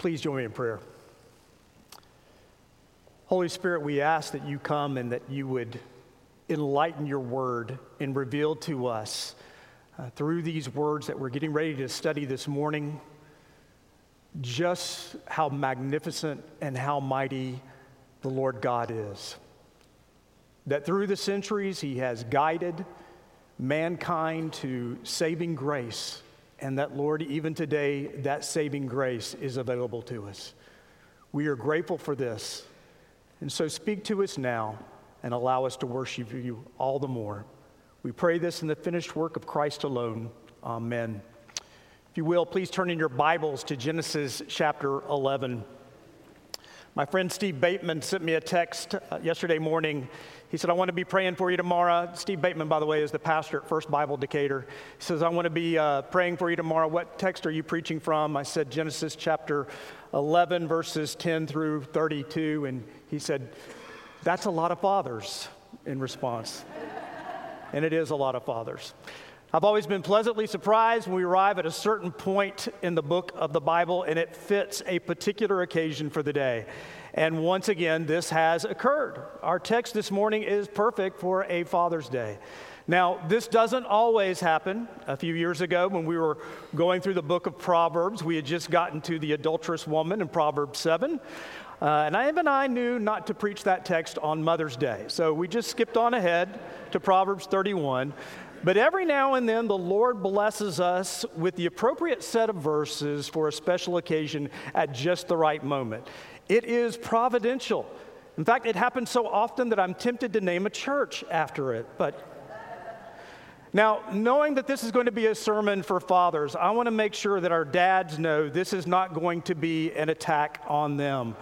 Please join me in prayer. Holy Spirit, we ask that you come and that you would enlighten your word and reveal to us uh, through these words that we're getting ready to study this morning just how magnificent and how mighty the Lord God is. That through the centuries, He has guided mankind to saving grace, and that, Lord, even today, that saving grace is available to us. We are grateful for this. And so speak to us now and allow us to worship you all the more. We pray this in the finished work of Christ alone. Amen. If you will, please turn in your Bibles to Genesis chapter 11. My friend Steve Bateman sent me a text uh, yesterday morning. He said, I want to be praying for you tomorrow. Steve Bateman, by the way, is the pastor at First Bible Decatur. He says, I want to be uh, praying for you tomorrow. What text are you preaching from? I said, Genesis chapter 11, verses 10 through 32. And he said, That's a lot of fathers in response. and it is a lot of fathers. I've always been pleasantly surprised when we arrive at a certain point in the book of the Bible and it fits a particular occasion for the day. And once again, this has occurred. Our text this morning is perfect for a Father's Day. Now, this doesn't always happen. A few years ago, when we were going through the book of Proverbs, we had just gotten to the adulterous woman in Proverbs 7. Uh, and I, even I knew not to preach that text on Mother's Day. So we just skipped on ahead to Proverbs 31. But every now and then, the Lord blesses us with the appropriate set of verses for a special occasion at just the right moment. It is providential. In fact, it happens so often that I'm tempted to name a church after it, but now, knowing that this is going to be a sermon for fathers, I want to make sure that our dads know this is not going to be an attack on them.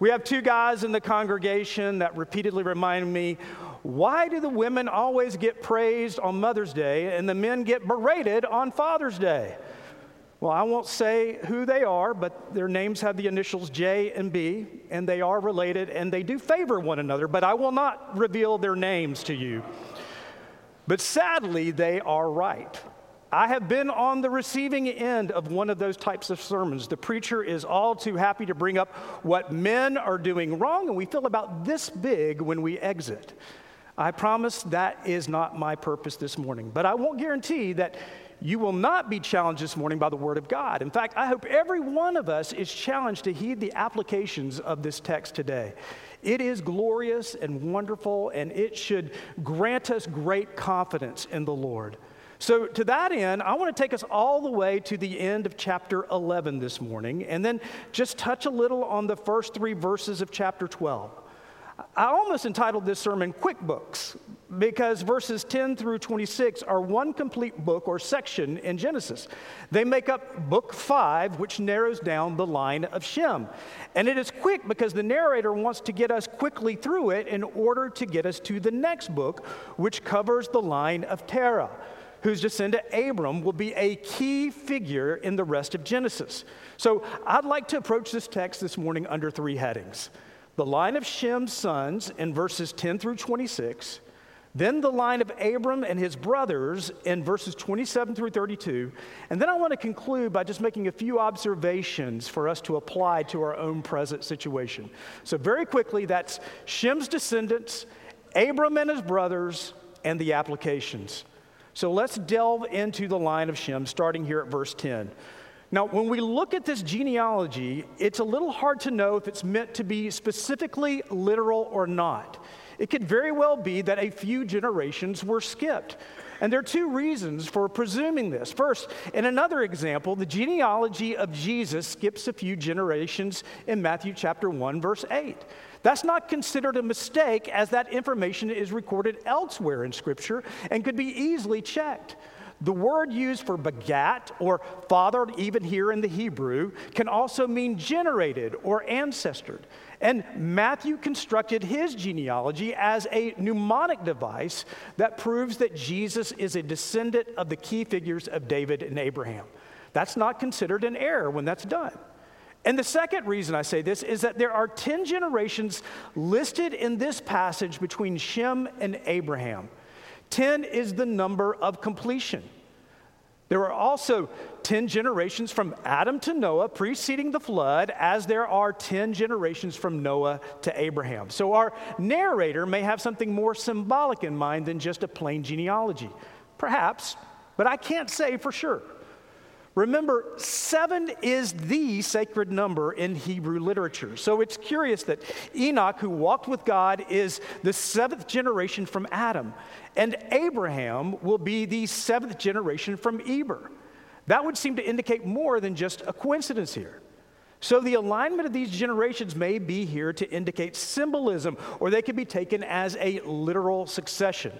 We have two guys in the congregation that repeatedly remind me why do the women always get praised on Mother's Day and the men get berated on Father's Day? Well, I won't say who they are, but their names have the initials J and B, and they are related and they do favor one another, but I will not reveal their names to you. But sadly, they are right. I have been on the receiving end of one of those types of sermons. The preacher is all too happy to bring up what men are doing wrong, and we feel about this big when we exit. I promise that is not my purpose this morning, but I won't guarantee that you will not be challenged this morning by the Word of God. In fact, I hope every one of us is challenged to heed the applications of this text today. It is glorious and wonderful, and it should grant us great confidence in the Lord. So, to that end, I want to take us all the way to the end of chapter 11 this morning, and then just touch a little on the first three verses of chapter 12. I almost entitled this sermon Quick Books because verses 10 through 26 are one complete book or section in Genesis. They make up book 5, which narrows down the line of Shem. And it is quick because the narrator wants to get us quickly through it in order to get us to the next book, which covers the line of Terah, whose descendant Abram will be a key figure in the rest of Genesis. So I'd like to approach this text this morning under three headings the line of Shem's sons in verses 10 through 26, then the line of Abram and his brothers in verses 27 through 32. And then I want to conclude by just making a few observations for us to apply to our own present situation. So, very quickly, that's Shem's descendants, Abram and his brothers, and the applications. So, let's delve into the line of Shem, starting here at verse 10. Now, when we look at this genealogy, it's a little hard to know if it's meant to be specifically literal or not. It could very well be that a few generations were skipped. And there are two reasons for presuming this. First, in another example, the genealogy of Jesus skips a few generations in Matthew chapter 1, verse 8. That's not considered a mistake, as that information is recorded elsewhere in Scripture and could be easily checked. The word used for begat or fathered, even here in the Hebrew, can also mean generated or ancestored. And Matthew constructed his genealogy as a mnemonic device that proves that Jesus is a descendant of the key figures of David and Abraham. That's not considered an error when that's done. And the second reason I say this is that there are 10 generations listed in this passage between Shem and Abraham. 10 is the number of completion. There were also 10 generations from Adam to Noah preceding the flood, as there are 10 generations from Noah to Abraham. So our narrator may have something more symbolic in mind than just a plain genealogy. Perhaps, but I can't say for sure. Remember, seven is the sacred number in Hebrew literature. So it's curious that Enoch, who walked with God, is the seventh generation from Adam, and Abraham will be the seventh generation from Eber. That would seem to indicate more than just a coincidence here. So the alignment of these generations may be here to indicate symbolism, or they could be taken as a literal succession.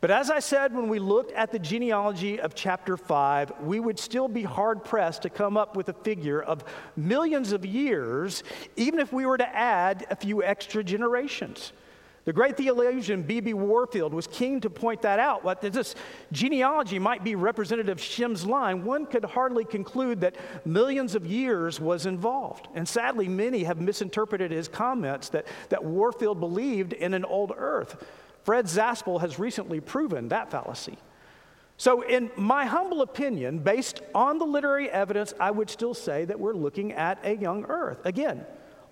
But as I said, when we looked at the genealogy of chapter 5, we would still be hard pressed to come up with a figure of millions of years, even if we were to add a few extra generations. The great theologian B.B. Warfield was keen to point that out. What this genealogy might be representative of Shem's line, one could hardly conclude that millions of years was involved. And sadly, many have misinterpreted his comments that, that Warfield believed in an old earth. Fred Zaspel has recently proven that fallacy. So, in my humble opinion, based on the literary evidence, I would still say that we're looking at a young earth. Again,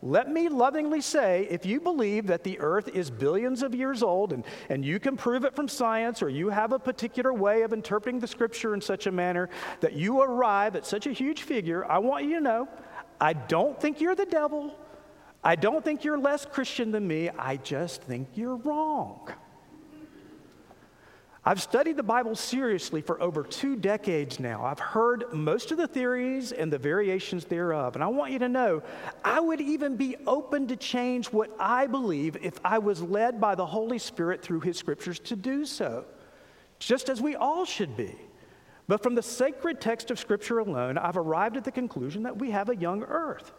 let me lovingly say if you believe that the earth is billions of years old and, and you can prove it from science or you have a particular way of interpreting the scripture in such a manner that you arrive at such a huge figure, I want you to know I don't think you're the devil. I don't think you're less Christian than me. I just think you're wrong. I've studied the Bible seriously for over two decades now. I've heard most of the theories and the variations thereof. And I want you to know, I would even be open to change what I believe if I was led by the Holy Spirit through His scriptures to do so, just as we all should be. But from the sacred text of Scripture alone, I've arrived at the conclusion that we have a young earth.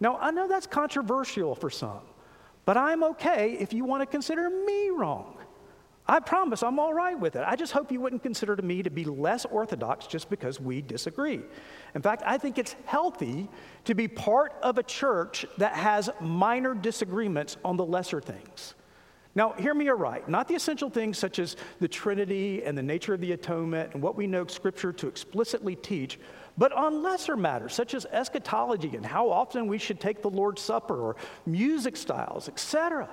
Now, I know that's controversial for some, but I'm okay if you want to consider me wrong. I promise I'm all right with it. I just hope you wouldn't consider me to be less orthodox just because we disagree. In fact, I think it's healthy to be part of a church that has minor disagreements on the lesser things. Now, hear me aright. Not the essential things such as the Trinity and the nature of the atonement and what we know Scripture to explicitly teach, but on lesser matters such as eschatology and how often we should take the Lord's Supper or music styles, etc.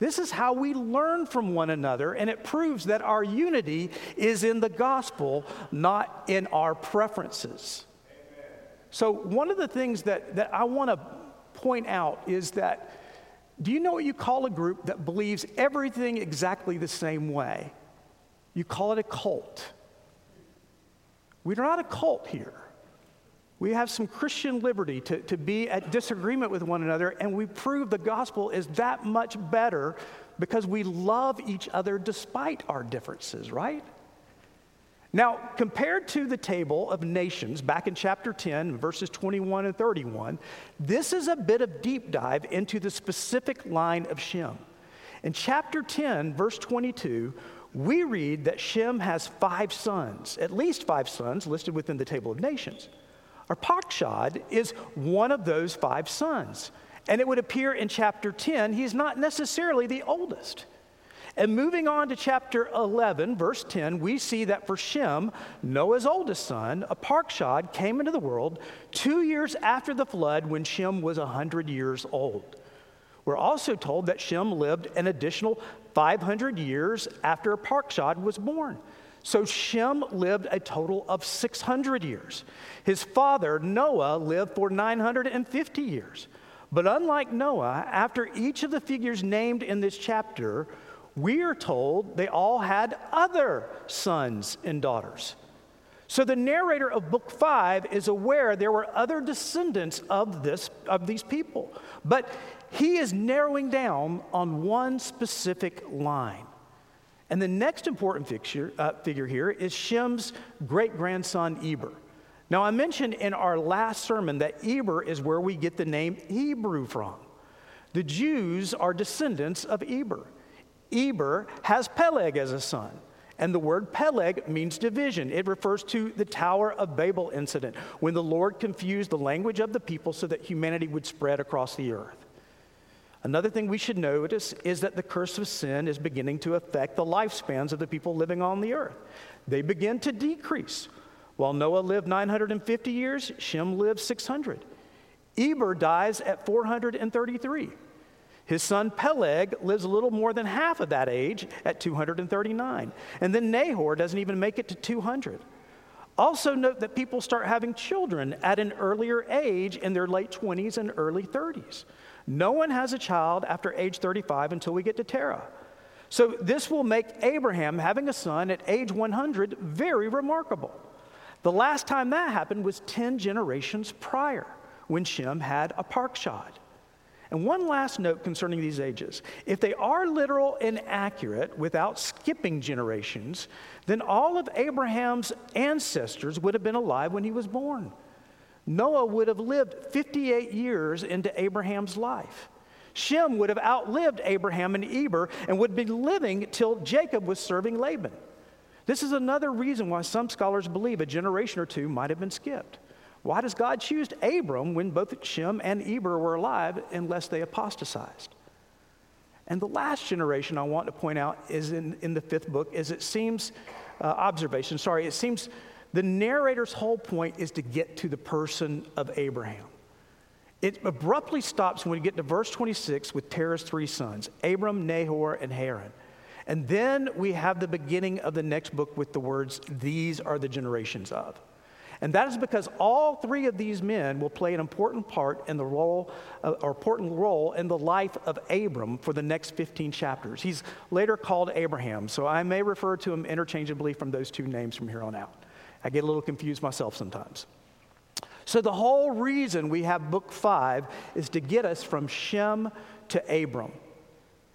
This is how we learn from one another, and it proves that our unity is in the gospel, not in our preferences. Amen. So, one of the things that, that I want to point out is that do you know what you call a group that believes everything exactly the same way? You call it a cult. We're not a cult here. We have some Christian liberty to, to be at disagreement with one another, and we prove the gospel is that much better because we love each other despite our differences, right? Now, compared to the table of nations back in chapter 10, verses 21 and 31, this is a bit of deep dive into the specific line of Shem. In chapter 10, verse 22, we read that Shem has five sons, at least five sons listed within the table of nations. Arpachshad is one of those five sons. And it would appear in chapter 10, he's not necessarily the oldest. And moving on to chapter 11, verse 10, we see that for Shem, Noah's oldest son, Arpachshad came into the world two years after the flood when Shem was 100 years old. We're also told that Shem lived an additional 500 years after Arpachshad was born. So Shem lived a total of 600 years. His father, Noah, lived for 950 years. But unlike Noah, after each of the figures named in this chapter, we are told they all had other sons and daughters. So the narrator of book 5 is aware there were other descendants of this of these people. But he is narrowing down on one specific line. And the next important figure, uh, figure here is Shem's great grandson, Eber. Now, I mentioned in our last sermon that Eber is where we get the name Hebrew from. The Jews are descendants of Eber. Eber has Peleg as a son. And the word Peleg means division. It refers to the Tower of Babel incident when the Lord confused the language of the people so that humanity would spread across the earth. Another thing we should notice is that the curse of sin is beginning to affect the lifespans of the people living on the earth. They begin to decrease. While Noah lived 950 years, Shem lived 600. Eber dies at 433. His son Peleg lives a little more than half of that age at 239. And then Nahor doesn't even make it to 200. Also, note that people start having children at an earlier age in their late 20s and early 30s. No one has a child after age 35 until we get to Terah. So, this will make Abraham having a son at age 100 very remarkable. The last time that happened was 10 generations prior when Shem had Arpachshad. And one last note concerning these ages. If they are literal and accurate without skipping generations, then all of Abraham's ancestors would have been alive when he was born. Noah would have lived 58 years into Abraham's life. Shem would have outlived Abraham and Eber and would be living till Jacob was serving Laban. This is another reason why some scholars believe a generation or two might have been skipped. Why does God choose Abram when both Shem and Eber were alive unless they apostatized? And the last generation I want to point out is in, in the fifth book, is it seems, uh, observation, sorry, it seems the narrator's whole point is to get to the person of Abraham. It abruptly stops when we get to verse 26 with Terah's three sons, Abram, Nahor, and Haran. And then we have the beginning of the next book with the words, These are the generations of. And that is because all three of these men will play an important part in the role, uh, or important role in the life of Abram for the next 15 chapters. He's later called Abraham, so I may refer to him interchangeably from those two names from here on out. I get a little confused myself sometimes. So, the whole reason we have book five is to get us from Shem to Abram.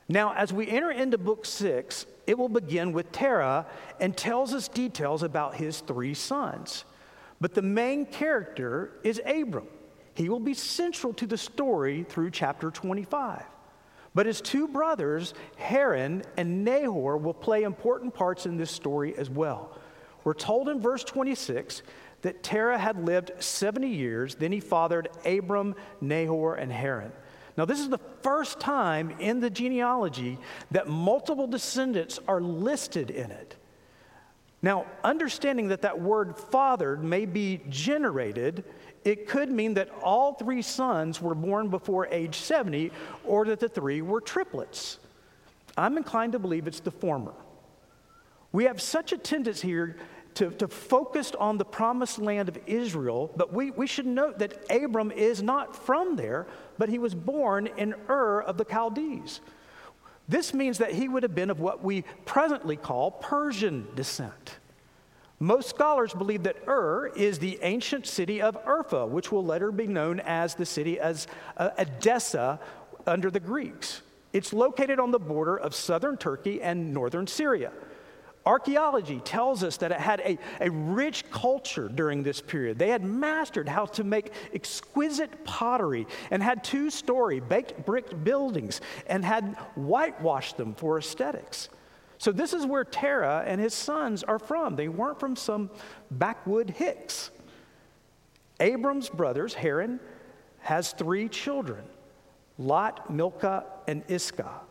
Now, as we enter into book six, it will begin with Terah and tells us details about his three sons. But the main character is Abram. He will be central to the story through chapter 25. But his two brothers, Haran and Nahor, will play important parts in this story as well. We're told in verse 26 that Terah had lived 70 years, then he fathered Abram, Nahor, and Haran. Now, this is the first time in the genealogy that multiple descendants are listed in it. Now, understanding that that word fathered may be generated, it could mean that all three sons were born before age 70 or that the three were triplets. I'm inclined to believe it's the former. We have such a tendency here to, to focus on the promised land of Israel, but we, we should note that Abram is not from there, but he was born in Ur of the Chaldees. This means that he would have been of what we presently call Persian descent. Most scholars believe that Ur is the ancient city of Urfa, which will later be known as the city as uh, Edessa under the Greeks. It's located on the border of southern Turkey and northern Syria. Archaeology tells us that it had a, a rich culture during this period. They had mastered how to make exquisite pottery and had two story baked brick buildings and had whitewashed them for aesthetics. So, this is where Terah and his sons are from. They weren't from some backwood Hicks. Abram's brothers, Haran, has three children Lot, Milcah, and Iscah.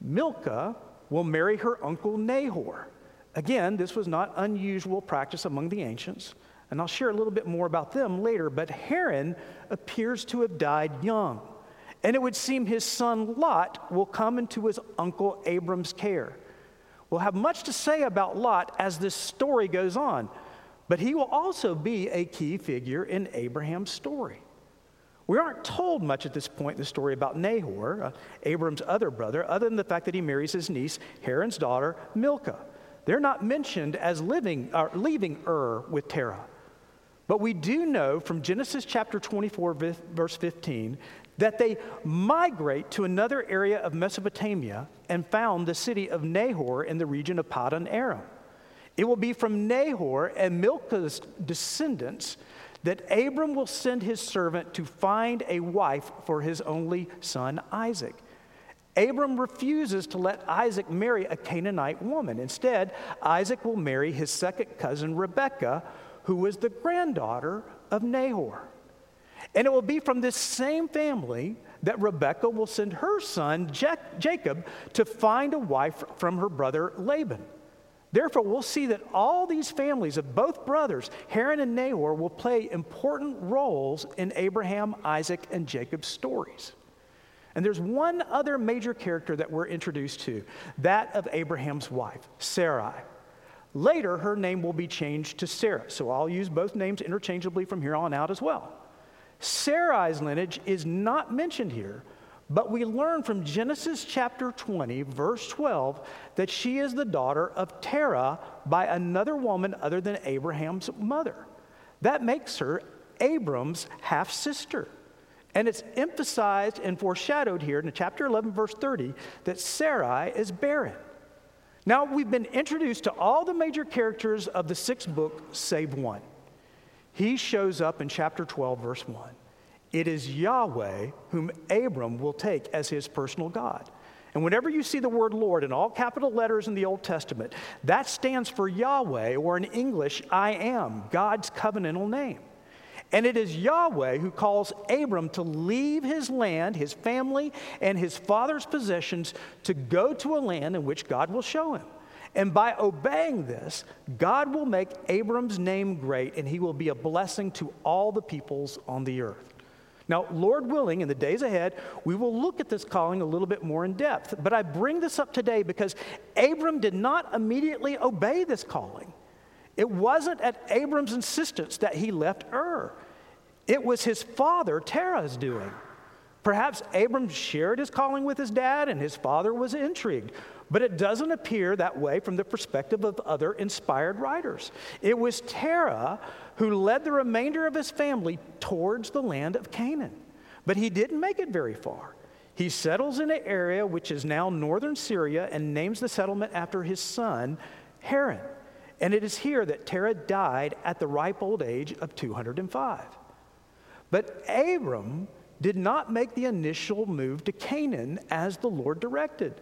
Milcah will marry her uncle Nahor. Again, this was not unusual practice among the ancients, and I'll share a little bit more about them later, but Haran appears to have died young. And it would seem his son Lot will come into his uncle Abram's care. We'll have much to say about Lot as this story goes on, but he will also be a key figure in Abraham's story. We aren't told much at this point in the story about Nahor, uh, Abram's other brother, other than the fact that he marries his niece, Haran's daughter, Milcah. They're not mentioned as living or leaving Ur with Terah. But we do know from Genesis chapter 24, verse 15, that they migrate to another area of Mesopotamia and found the city of Nahor in the region of Padan Aram. It will be from Nahor and Milcah's descendants that Abram will send his servant to find a wife for his only son Isaac. Abram refuses to let Isaac marry a Canaanite woman. Instead, Isaac will marry his second cousin Rebekah, who was the granddaughter of Nahor. And it will be from this same family that Rebekah will send her son Jacob to find a wife from her brother Laban. Therefore, we'll see that all these families of both brothers, Haran and Nahor, will play important roles in Abraham, Isaac, and Jacob's stories. And there's one other major character that we're introduced to that of Abraham's wife, Sarai. Later, her name will be changed to Sarah, so I'll use both names interchangeably from here on out as well. Sarai's lineage is not mentioned here, but we learn from Genesis chapter 20, verse 12, that she is the daughter of Terah by another woman other than Abraham's mother. That makes her Abram's half sister. And it's emphasized and foreshadowed here in chapter 11, verse 30, that Sarai is barren. Now, we've been introduced to all the major characters of the sixth book, save one. He shows up in chapter 12, verse 1. It is Yahweh whom Abram will take as his personal God. And whenever you see the word Lord in all capital letters in the Old Testament, that stands for Yahweh, or in English, I am, God's covenantal name. And it is Yahweh who calls Abram to leave his land, his family, and his father's possessions to go to a land in which God will show him. And by obeying this, God will make Abram's name great, and he will be a blessing to all the peoples on the earth. Now, Lord willing, in the days ahead, we will look at this calling a little bit more in depth. But I bring this up today because Abram did not immediately obey this calling. It wasn't at Abram's insistence that he left Ur, it was his father, Terah's doing. Perhaps Abram shared his calling with his dad and his father was intrigued. But it doesn't appear that way from the perspective of other inspired writers. It was Terah who led the remainder of his family towards the land of Canaan. But he didn't make it very far. He settles in an area which is now northern Syria and names the settlement after his son, Haran. And it is here that Terah died at the ripe old age of 205. But Abram did not make the initial move to Canaan as the Lord directed.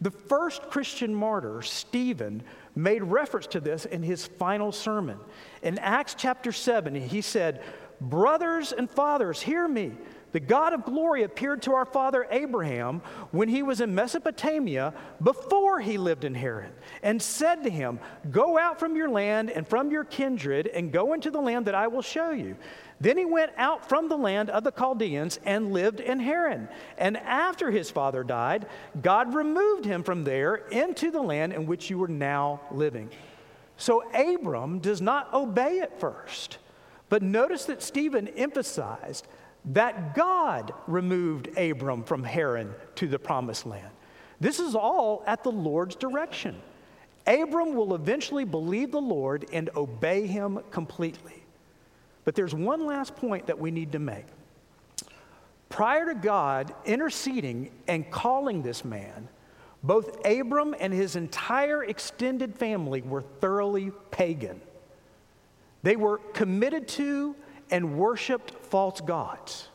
The first Christian martyr, Stephen, made reference to this in his final sermon. In Acts chapter 7, he said, Brothers and fathers, hear me. The God of glory appeared to our father Abraham when he was in Mesopotamia before he lived in Haran and said to him, Go out from your land and from your kindred and go into the land that I will show you. Then he went out from the land of the Chaldeans and lived in Haran. And after his father died, God removed him from there into the land in which you are now living. So Abram does not obey at first. But notice that Stephen emphasized that God removed Abram from Haran to the promised land. This is all at the Lord's direction. Abram will eventually believe the Lord and obey him completely. But there's one last point that we need to make. Prior to God interceding and calling this man, both Abram and his entire extended family were thoroughly pagan. They were committed to and worshiped false gods.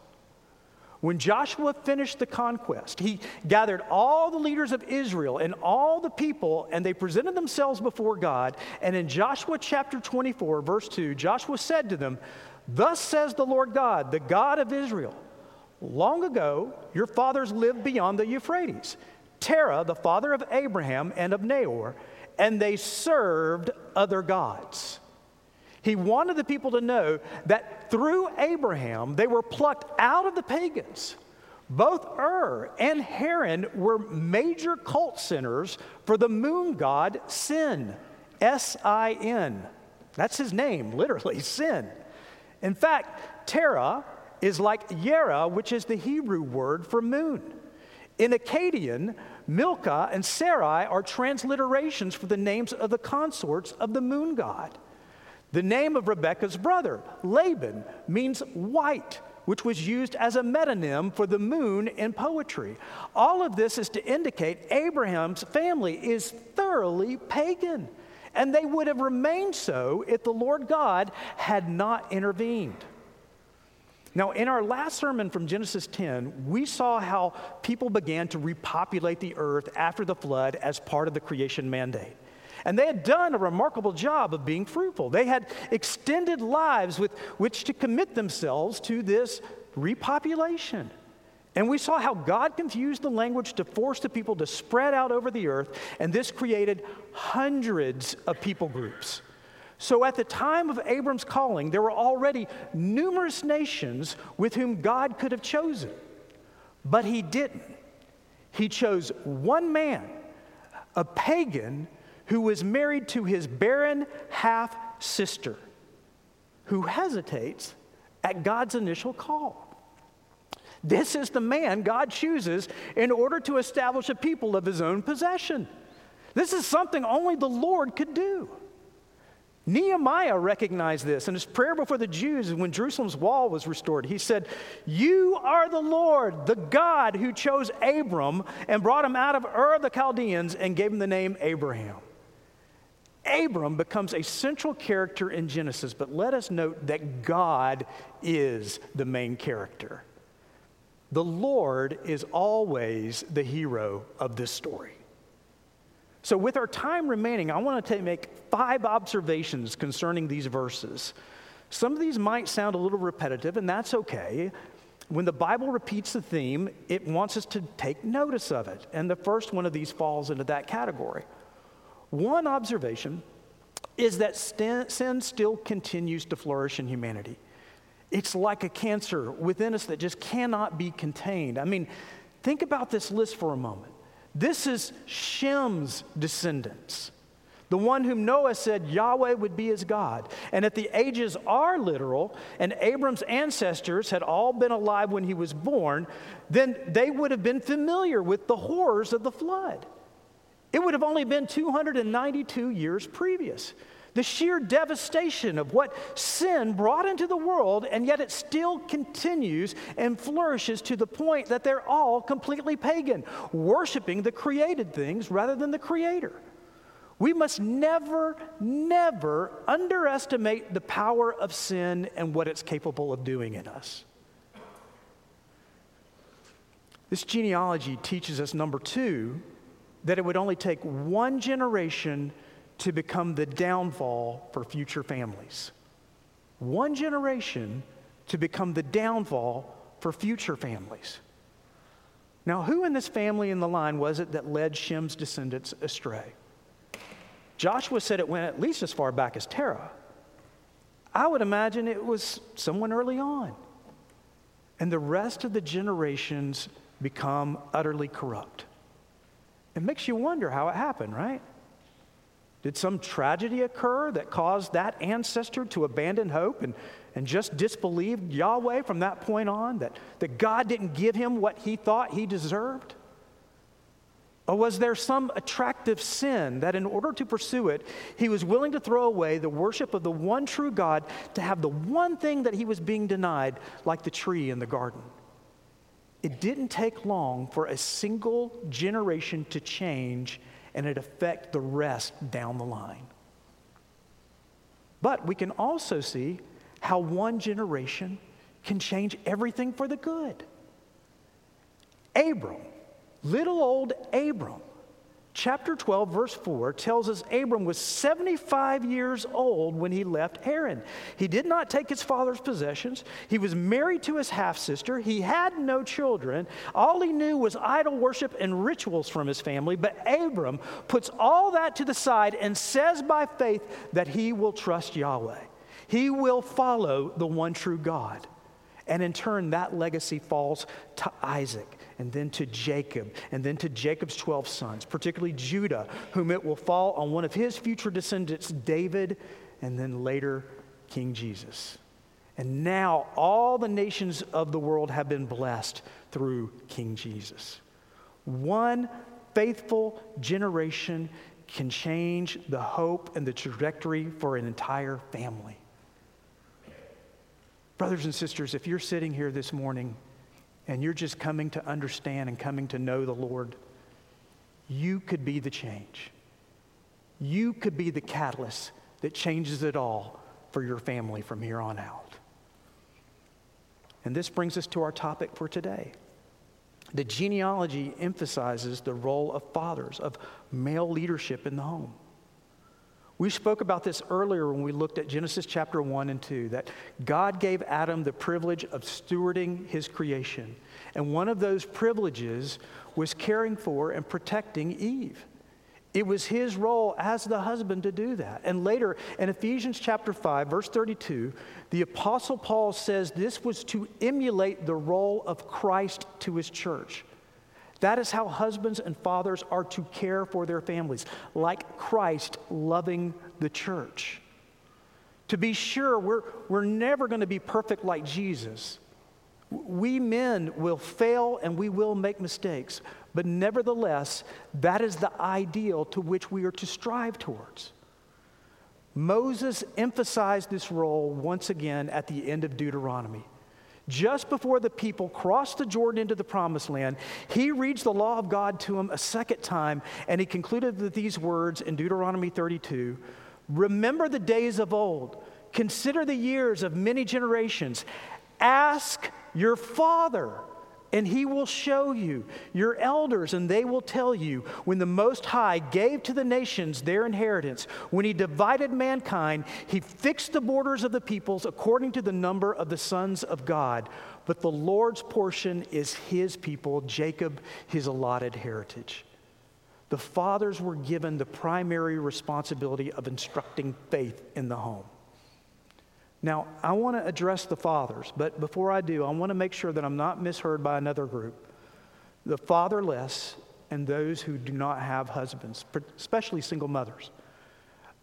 When Joshua finished the conquest, he gathered all the leaders of Israel and all the people, and they presented themselves before God. And in Joshua chapter 24, verse 2, Joshua said to them, Thus says the Lord God, the God of Israel, long ago your fathers lived beyond the Euphrates, Terah, the father of Abraham and of Nahor, and they served other gods. He wanted the people to know that through Abraham, they were plucked out of the pagans. Both Ur and Haran were major cult centers for the moon god Sin, S I N. That's his name, literally, Sin. In fact, Terah is like Yera, which is the Hebrew word for moon. In Akkadian, Milcah and Sarai are transliterations for the names of the consorts of the moon god. The name of Rebekah's brother, Laban, means white, which was used as a metonym for the moon in poetry. All of this is to indicate Abraham's family is thoroughly pagan, and they would have remained so if the Lord God had not intervened. Now, in our last sermon from Genesis 10, we saw how people began to repopulate the earth after the flood as part of the creation mandate. And they had done a remarkable job of being fruitful. They had extended lives with which to commit themselves to this repopulation. And we saw how God confused the language to force the people to spread out over the earth, and this created hundreds of people groups. So at the time of Abram's calling, there were already numerous nations with whom God could have chosen. But he didn't. He chose one man, a pagan who was married to his barren half sister, who hesitates at God's initial call. This is the man God chooses in order to establish a people of his own possession. This is something only the Lord could do. Nehemiah recognized this in his prayer before the Jews when Jerusalem's wall was restored. He said, You are the Lord, the God who chose Abram and brought him out of Ur of the Chaldeans and gave him the name Abraham. Abram becomes a central character in Genesis, but let us note that God is the main character. The Lord is always the hero of this story. So, with our time remaining, I want to make five observations concerning these verses. Some of these might sound a little repetitive, and that's okay. When the Bible repeats the theme, it wants us to take notice of it. And the first one of these falls into that category. One observation is that sin still continues to flourish in humanity. It's like a cancer within us that just cannot be contained. I mean, think about this list for a moment. This is Shem's descendants, the one whom Noah said Yahweh would be his God. And if the ages are literal, and Abram's ancestors had all been alive when he was born, then they would have been familiar with the horrors of the flood. It would have only been 292 years previous the sheer devastation of what sin brought into the world, and yet it still continues and flourishes to the point that they're all completely pagan, worshiping the created things rather than the Creator. We must never, never underestimate the power of sin and what it's capable of doing in us. This genealogy teaches us, number two, that it would only take one generation to become the downfall for future families. One generation to become the downfall for future families. Now, who in this family in the line was it that led Shem's descendants astray? Joshua said it went at least as far back as Terah. I would imagine it was someone early on. And the rest of the generations become utterly corrupt. It makes you wonder how it happened, right? Did some tragedy occur that caused that ancestor to abandon hope and, and just disbelieve Yahweh from that point on? That, that God didn't give him what he thought he deserved? Or was there some attractive sin that, in order to pursue it, he was willing to throw away the worship of the one true God to have the one thing that he was being denied, like the tree in the garden? It didn't take long for a single generation to change and it affect the rest down the line. But we can also see how one generation can change everything for the good. Abram, little old Abram, chapter 12, verse 4 tells us Abram was 75 years old when he left Haran. He did not take his father's possessions. He was married to his half sister. He had no children. All he knew was idol worship and rituals from his family. But Abram puts all that to the side and says by faith that he will trust Yahweh. He will follow the one true God. And in turn, that legacy falls to Isaac and then to Jacob, and then to Jacob's 12 sons, particularly Judah, whom it will fall on one of his future descendants, David, and then later King Jesus. And now all the nations of the world have been blessed through King Jesus. One faithful generation can change the hope and the trajectory for an entire family. Brothers and sisters, if you're sitting here this morning and you're just coming to understand and coming to know the Lord, you could be the change. You could be the catalyst that changes it all for your family from here on out. And this brings us to our topic for today. The genealogy emphasizes the role of fathers, of male leadership in the home. We spoke about this earlier when we looked at Genesis chapter 1 and 2 that God gave Adam the privilege of stewarding his creation. And one of those privileges was caring for and protecting Eve. It was his role as the husband to do that. And later in Ephesians chapter 5, verse 32, the Apostle Paul says this was to emulate the role of Christ to his church. That is how husbands and fathers are to care for their families, like Christ loving the church. To be sure, we're, we're never going to be perfect like Jesus. We men will fail and we will make mistakes, but nevertheless, that is the ideal to which we are to strive towards. Moses emphasized this role once again at the end of Deuteronomy. Just before the people crossed the Jordan into the promised land, he reads the law of God to them a second time, and he concluded with these words in Deuteronomy 32 Remember the days of old, consider the years of many generations, ask your father and he will show you your elders, and they will tell you when the Most High gave to the nations their inheritance, when he divided mankind, he fixed the borders of the peoples according to the number of the sons of God. But the Lord's portion is his people, Jacob, his allotted heritage. The fathers were given the primary responsibility of instructing faith in the home. Now, I want to address the fathers, but before I do, I want to make sure that I'm not misheard by another group the fatherless and those who do not have husbands, especially single mothers.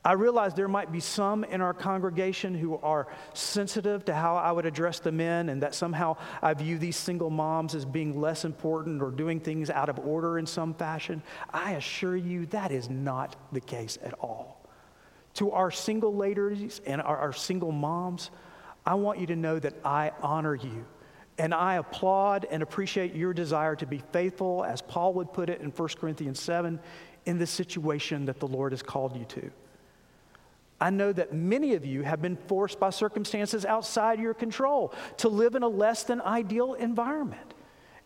I realize there might be some in our congregation who are sensitive to how I would address the men, and that somehow I view these single moms as being less important or doing things out of order in some fashion. I assure you that is not the case at all. To our single ladies and our, our single moms, I want you to know that I honor you. And I applaud and appreciate your desire to be faithful, as Paul would put it in 1 Corinthians 7, in the situation that the Lord has called you to. I know that many of you have been forced by circumstances outside your control to live in a less than ideal environment.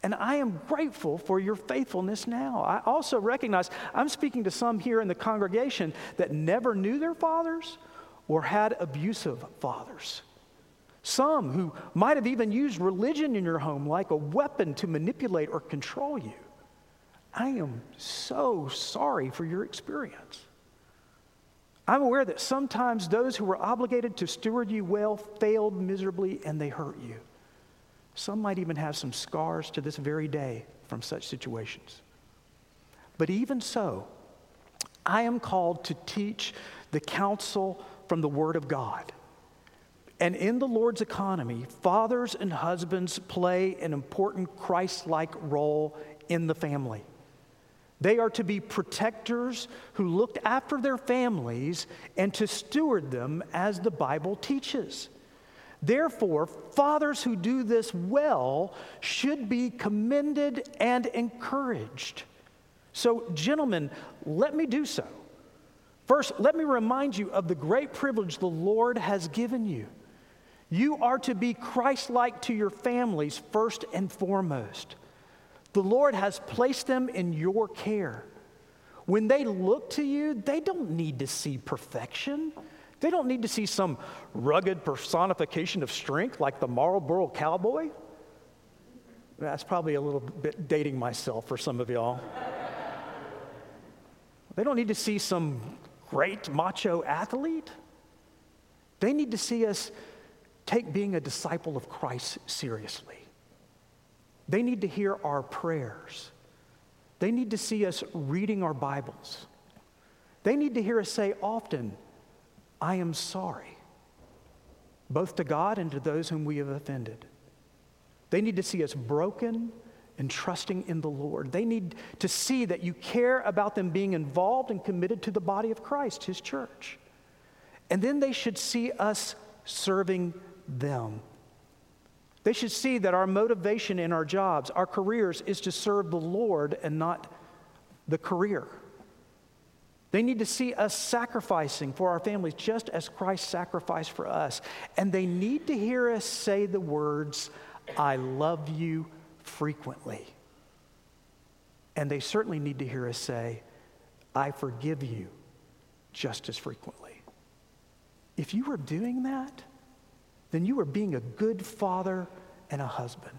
And I am grateful for your faithfulness now. I also recognize I'm speaking to some here in the congregation that never knew their fathers or had abusive fathers. Some who might have even used religion in your home like a weapon to manipulate or control you. I am so sorry for your experience. I'm aware that sometimes those who were obligated to steward you well failed miserably and they hurt you. Some might even have some scars to this very day from such situations. But even so, I am called to teach the counsel from the Word of God. And in the Lord's economy, fathers and husbands play an important Christ like role in the family. They are to be protectors who looked after their families and to steward them as the Bible teaches. Therefore, fathers who do this well should be commended and encouraged. So, gentlemen, let me do so. First, let me remind you of the great privilege the Lord has given you. You are to be Christ like to your families first and foremost. The Lord has placed them in your care. When they look to you, they don't need to see perfection. They don't need to see some rugged personification of strength like the Marlboro cowboy. That's probably a little bit dating myself for some of y'all. they don't need to see some great macho athlete. They need to see us take being a disciple of Christ seriously. They need to hear our prayers. They need to see us reading our Bibles. They need to hear us say often, I am sorry, both to God and to those whom we have offended. They need to see us broken and trusting in the Lord. They need to see that you care about them being involved and committed to the body of Christ, His church. And then they should see us serving them. They should see that our motivation in our jobs, our careers, is to serve the Lord and not the career. They need to see us sacrificing for our families just as Christ sacrificed for us. And they need to hear us say the words, I love you frequently. And they certainly need to hear us say, I forgive you just as frequently. If you are doing that, then you are being a good father and a husband.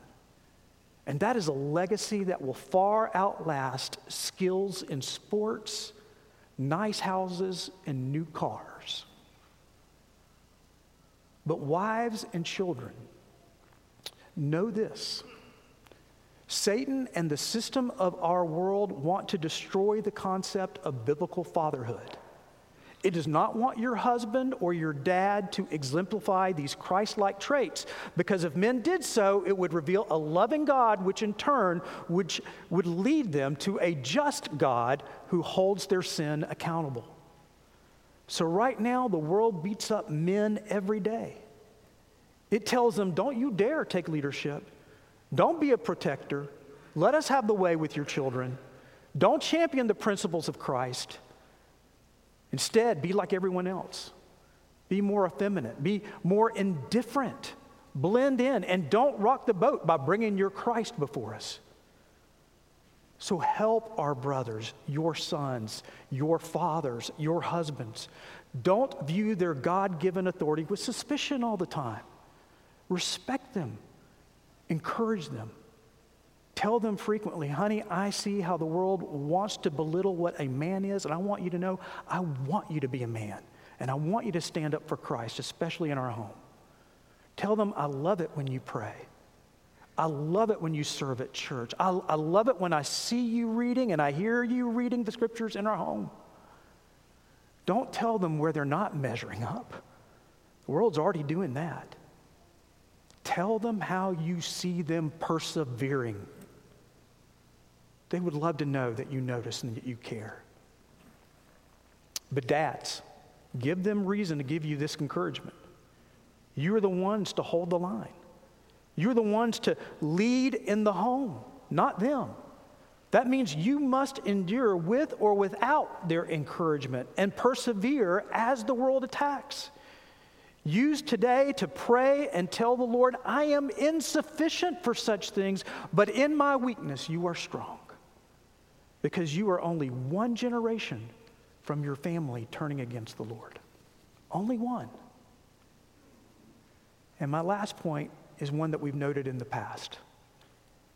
And that is a legacy that will far outlast skills in sports, nice houses, and new cars. But wives and children, know this Satan and the system of our world want to destroy the concept of biblical fatherhood. It does not want your husband or your dad to exemplify these Christ like traits because if men did so, it would reveal a loving God, which in turn which would lead them to a just God who holds their sin accountable. So, right now, the world beats up men every day. It tells them, don't you dare take leadership, don't be a protector, let us have the way with your children, don't champion the principles of Christ. Instead, be like everyone else. Be more effeminate. Be more indifferent. Blend in and don't rock the boat by bringing your Christ before us. So help our brothers, your sons, your fathers, your husbands. Don't view their God given authority with suspicion all the time. Respect them, encourage them. Tell them frequently, honey, I see how the world wants to belittle what a man is, and I want you to know I want you to be a man, and I want you to stand up for Christ, especially in our home. Tell them, I love it when you pray. I love it when you serve at church. I, I love it when I see you reading and I hear you reading the scriptures in our home. Don't tell them where they're not measuring up. The world's already doing that. Tell them how you see them persevering they would love to know that you notice and that you care. But, dads, give them reason to give you this encouragement. You're the ones to hold the line, you're the ones to lead in the home, not them. That means you must endure with or without their encouragement and persevere as the world attacks. Use today to pray and tell the Lord, I am insufficient for such things, but in my weakness you are strong because you are only one generation from your family turning against the Lord. Only one. And my last point is one that we've noted in the past.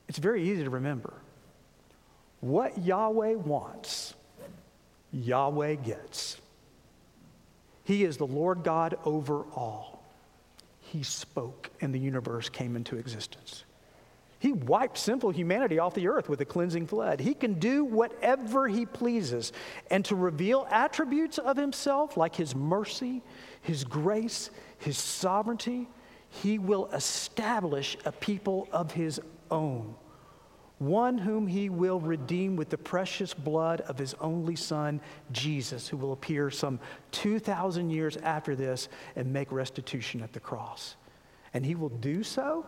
It's very easy to remember. What Yahweh wants, Yahweh gets. He is the Lord God over all. He spoke, and the universe came into existence. He wiped sinful humanity off the earth with a cleansing flood. He can do whatever he pleases. And to reveal attributes of himself like his mercy, his grace, his sovereignty, he will establish a people of his own, one whom he will redeem with the precious blood of his only son, Jesus, who will appear some 2,000 years after this and make restitution at the cross. And he will do so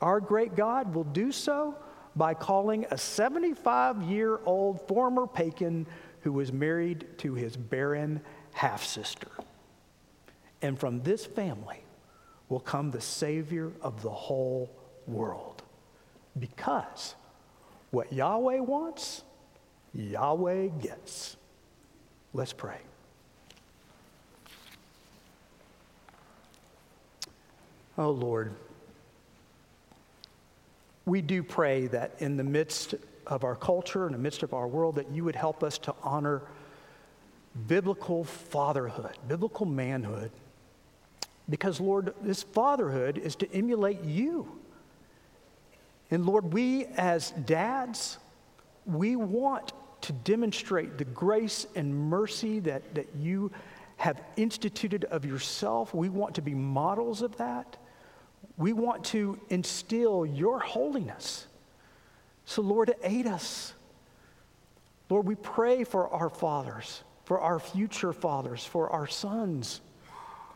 our great God will do so by calling a 75 year old former pagan who was married to his barren half sister. And from this family will come the Savior of the whole world. Because what Yahweh wants, Yahweh gets. Let's pray. Oh Lord we do pray that in the midst of our culture, in the midst of our world, that you would help us to honor biblical fatherhood, biblical manhood. Because, Lord, this fatherhood is to emulate you. And, Lord, we as dads, we want to demonstrate the grace and mercy that, that you have instituted of yourself. We want to be models of that. We want to instill your holiness. So, Lord, to aid us. Lord, we pray for our fathers, for our future fathers, for our sons.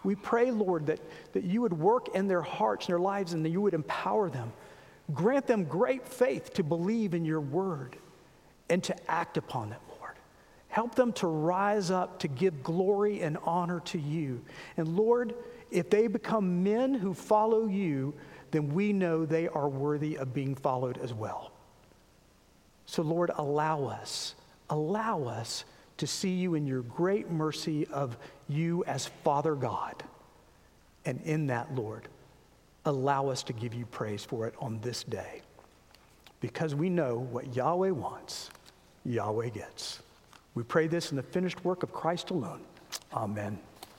We pray, Lord, that, that you would work in their hearts and their lives and that you would empower them. Grant them great faith to believe in your word and to act upon it, Lord. Help them to rise up to give glory and honor to you. And Lord, if they become men who follow you, then we know they are worthy of being followed as well. So, Lord, allow us, allow us to see you in your great mercy of you as Father God. And in that, Lord, allow us to give you praise for it on this day. Because we know what Yahweh wants, Yahweh gets. We pray this in the finished work of Christ alone. Amen.